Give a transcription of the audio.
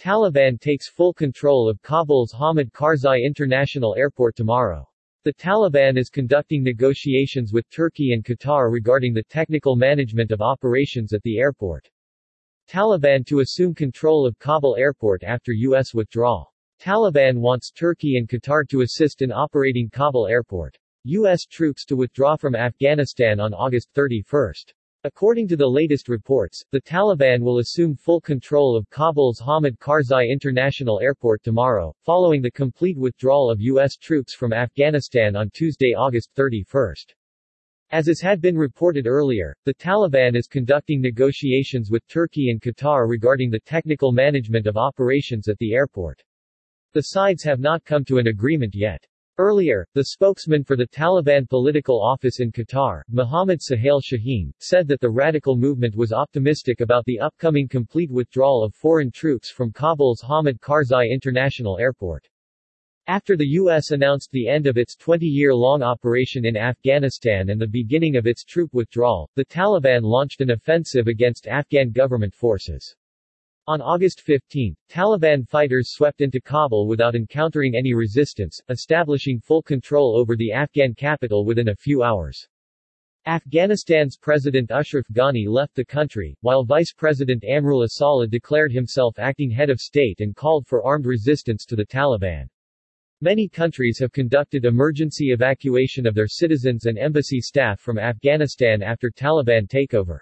Taliban takes full control of Kabul's Hamid Karzai International Airport tomorrow. The Taliban is conducting negotiations with Turkey and Qatar regarding the technical management of operations at the airport. Taliban to assume control of Kabul airport after U.S. withdrawal. Taliban wants Turkey and Qatar to assist in operating Kabul airport. U.S. troops to withdraw from Afghanistan on August 31. According to the latest reports, the Taliban will assume full control of Kabul's Hamid Karzai International Airport tomorrow, following the complete withdrawal of U.S. troops from Afghanistan on Tuesday, August 31. As has had been reported earlier, the Taliban is conducting negotiations with Turkey and Qatar regarding the technical management of operations at the airport. The sides have not come to an agreement yet. Earlier, the spokesman for the Taliban political office in Qatar, Mohammad Suhail Shaheen, said that the radical movement was optimistic about the upcoming complete withdrawal of foreign troops from Kabul's Hamid Karzai International Airport. After the U.S. announced the end of its 20-year-long operation in Afghanistan and the beginning of its troop withdrawal, the Taliban launched an offensive against Afghan government forces. On August 15, Taliban fighters swept into Kabul without encountering any resistance, establishing full control over the Afghan capital within a few hours. Afghanistan's President Ashraf Ghani left the country, while Vice President Amrullah Saleh declared himself acting head of state and called for armed resistance to the Taliban. Many countries have conducted emergency evacuation of their citizens and embassy staff from Afghanistan after Taliban takeover.